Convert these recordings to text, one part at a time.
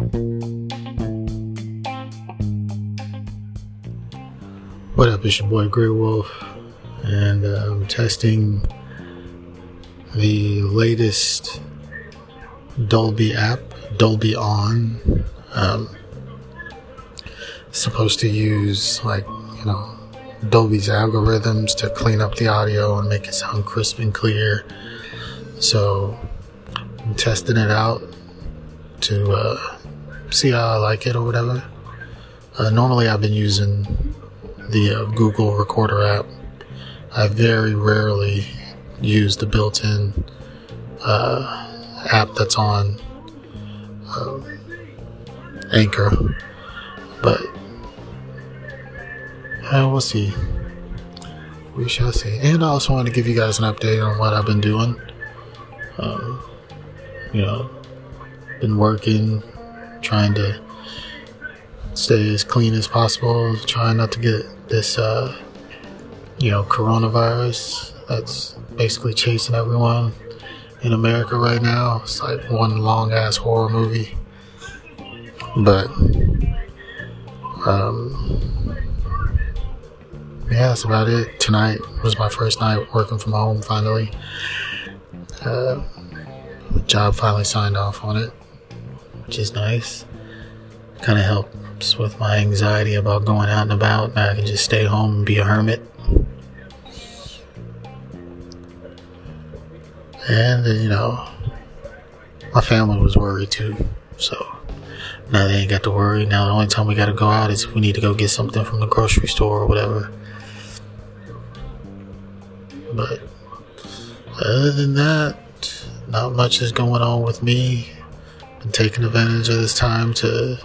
What up, it's your boy Grey Wolf, and uh, I'm testing the latest Dolby app, Dolby On. Um, supposed to use like you know Dolby's algorithms to clean up the audio and make it sound crisp and clear. So I'm testing it out to uh, see how I like it or whatever. Uh, normally, I've been using the uh, Google Recorder app. I very rarely use the built-in uh, app that's on um, Anchor, but uh, we'll see. We shall see. And I also want to give you guys an update on what I've been doing. Um, you know, been working, trying to stay as clean as possible, trying not to get this, uh, you know, coronavirus that's basically chasing everyone in America right now. It's like one long ass horror movie. But, um, yeah, that's about it. Tonight was my first night working from home finally. Uh, job finally signed off on it, which is nice. Kind of helps with my anxiety about going out and about. Now I can just stay home and be a hermit. And, you know, my family was worried too. So now they ain't got to worry. Now the only time we got to go out is if we need to go get something from the grocery store or whatever. But other than that, not much is going on with me. Been taking advantage of this time to,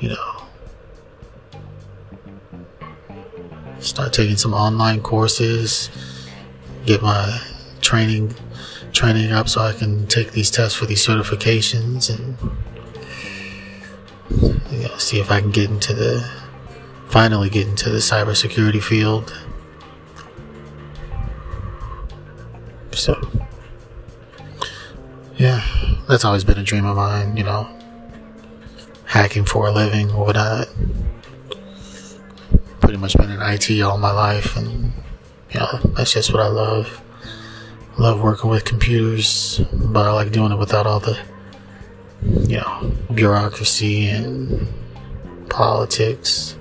you know, start taking some online courses, get my training training up so I can take these tests for these certifications and you know, see if I can get into the finally get into the cybersecurity field. So, yeah, that's always been a dream of mine, you know, hacking for a living or whatnot. Pretty much been in IT all my life, and, you know, that's just what I love. Love working with computers, but I like doing it without all the, you know, bureaucracy and politics.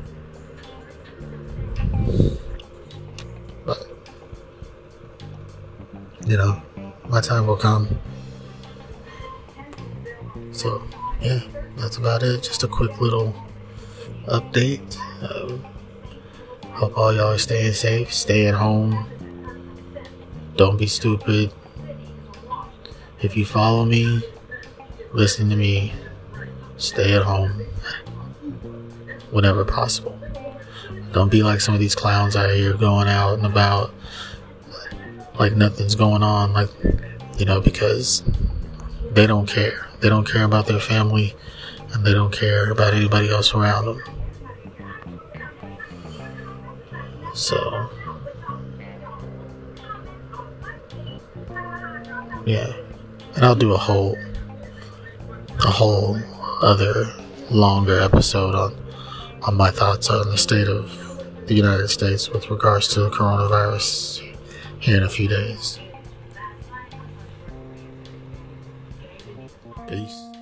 But, you know, my time will come. So, yeah, that's about it. Just a quick little update. Um, hope all y'all are staying safe. Stay at home. Don't be stupid. If you follow me, listen to me. Stay at home whenever possible. Don't be like some of these clowns out here going out and about like nothing's going on. Like, you know, because they don't care. They don't care about their family and they don't care about anybody else around them. So, yeah. And I'll do a whole, a whole other longer episode on, on my thoughts on the state of the United States with regards to the coronavirus here in a few days. É vocês.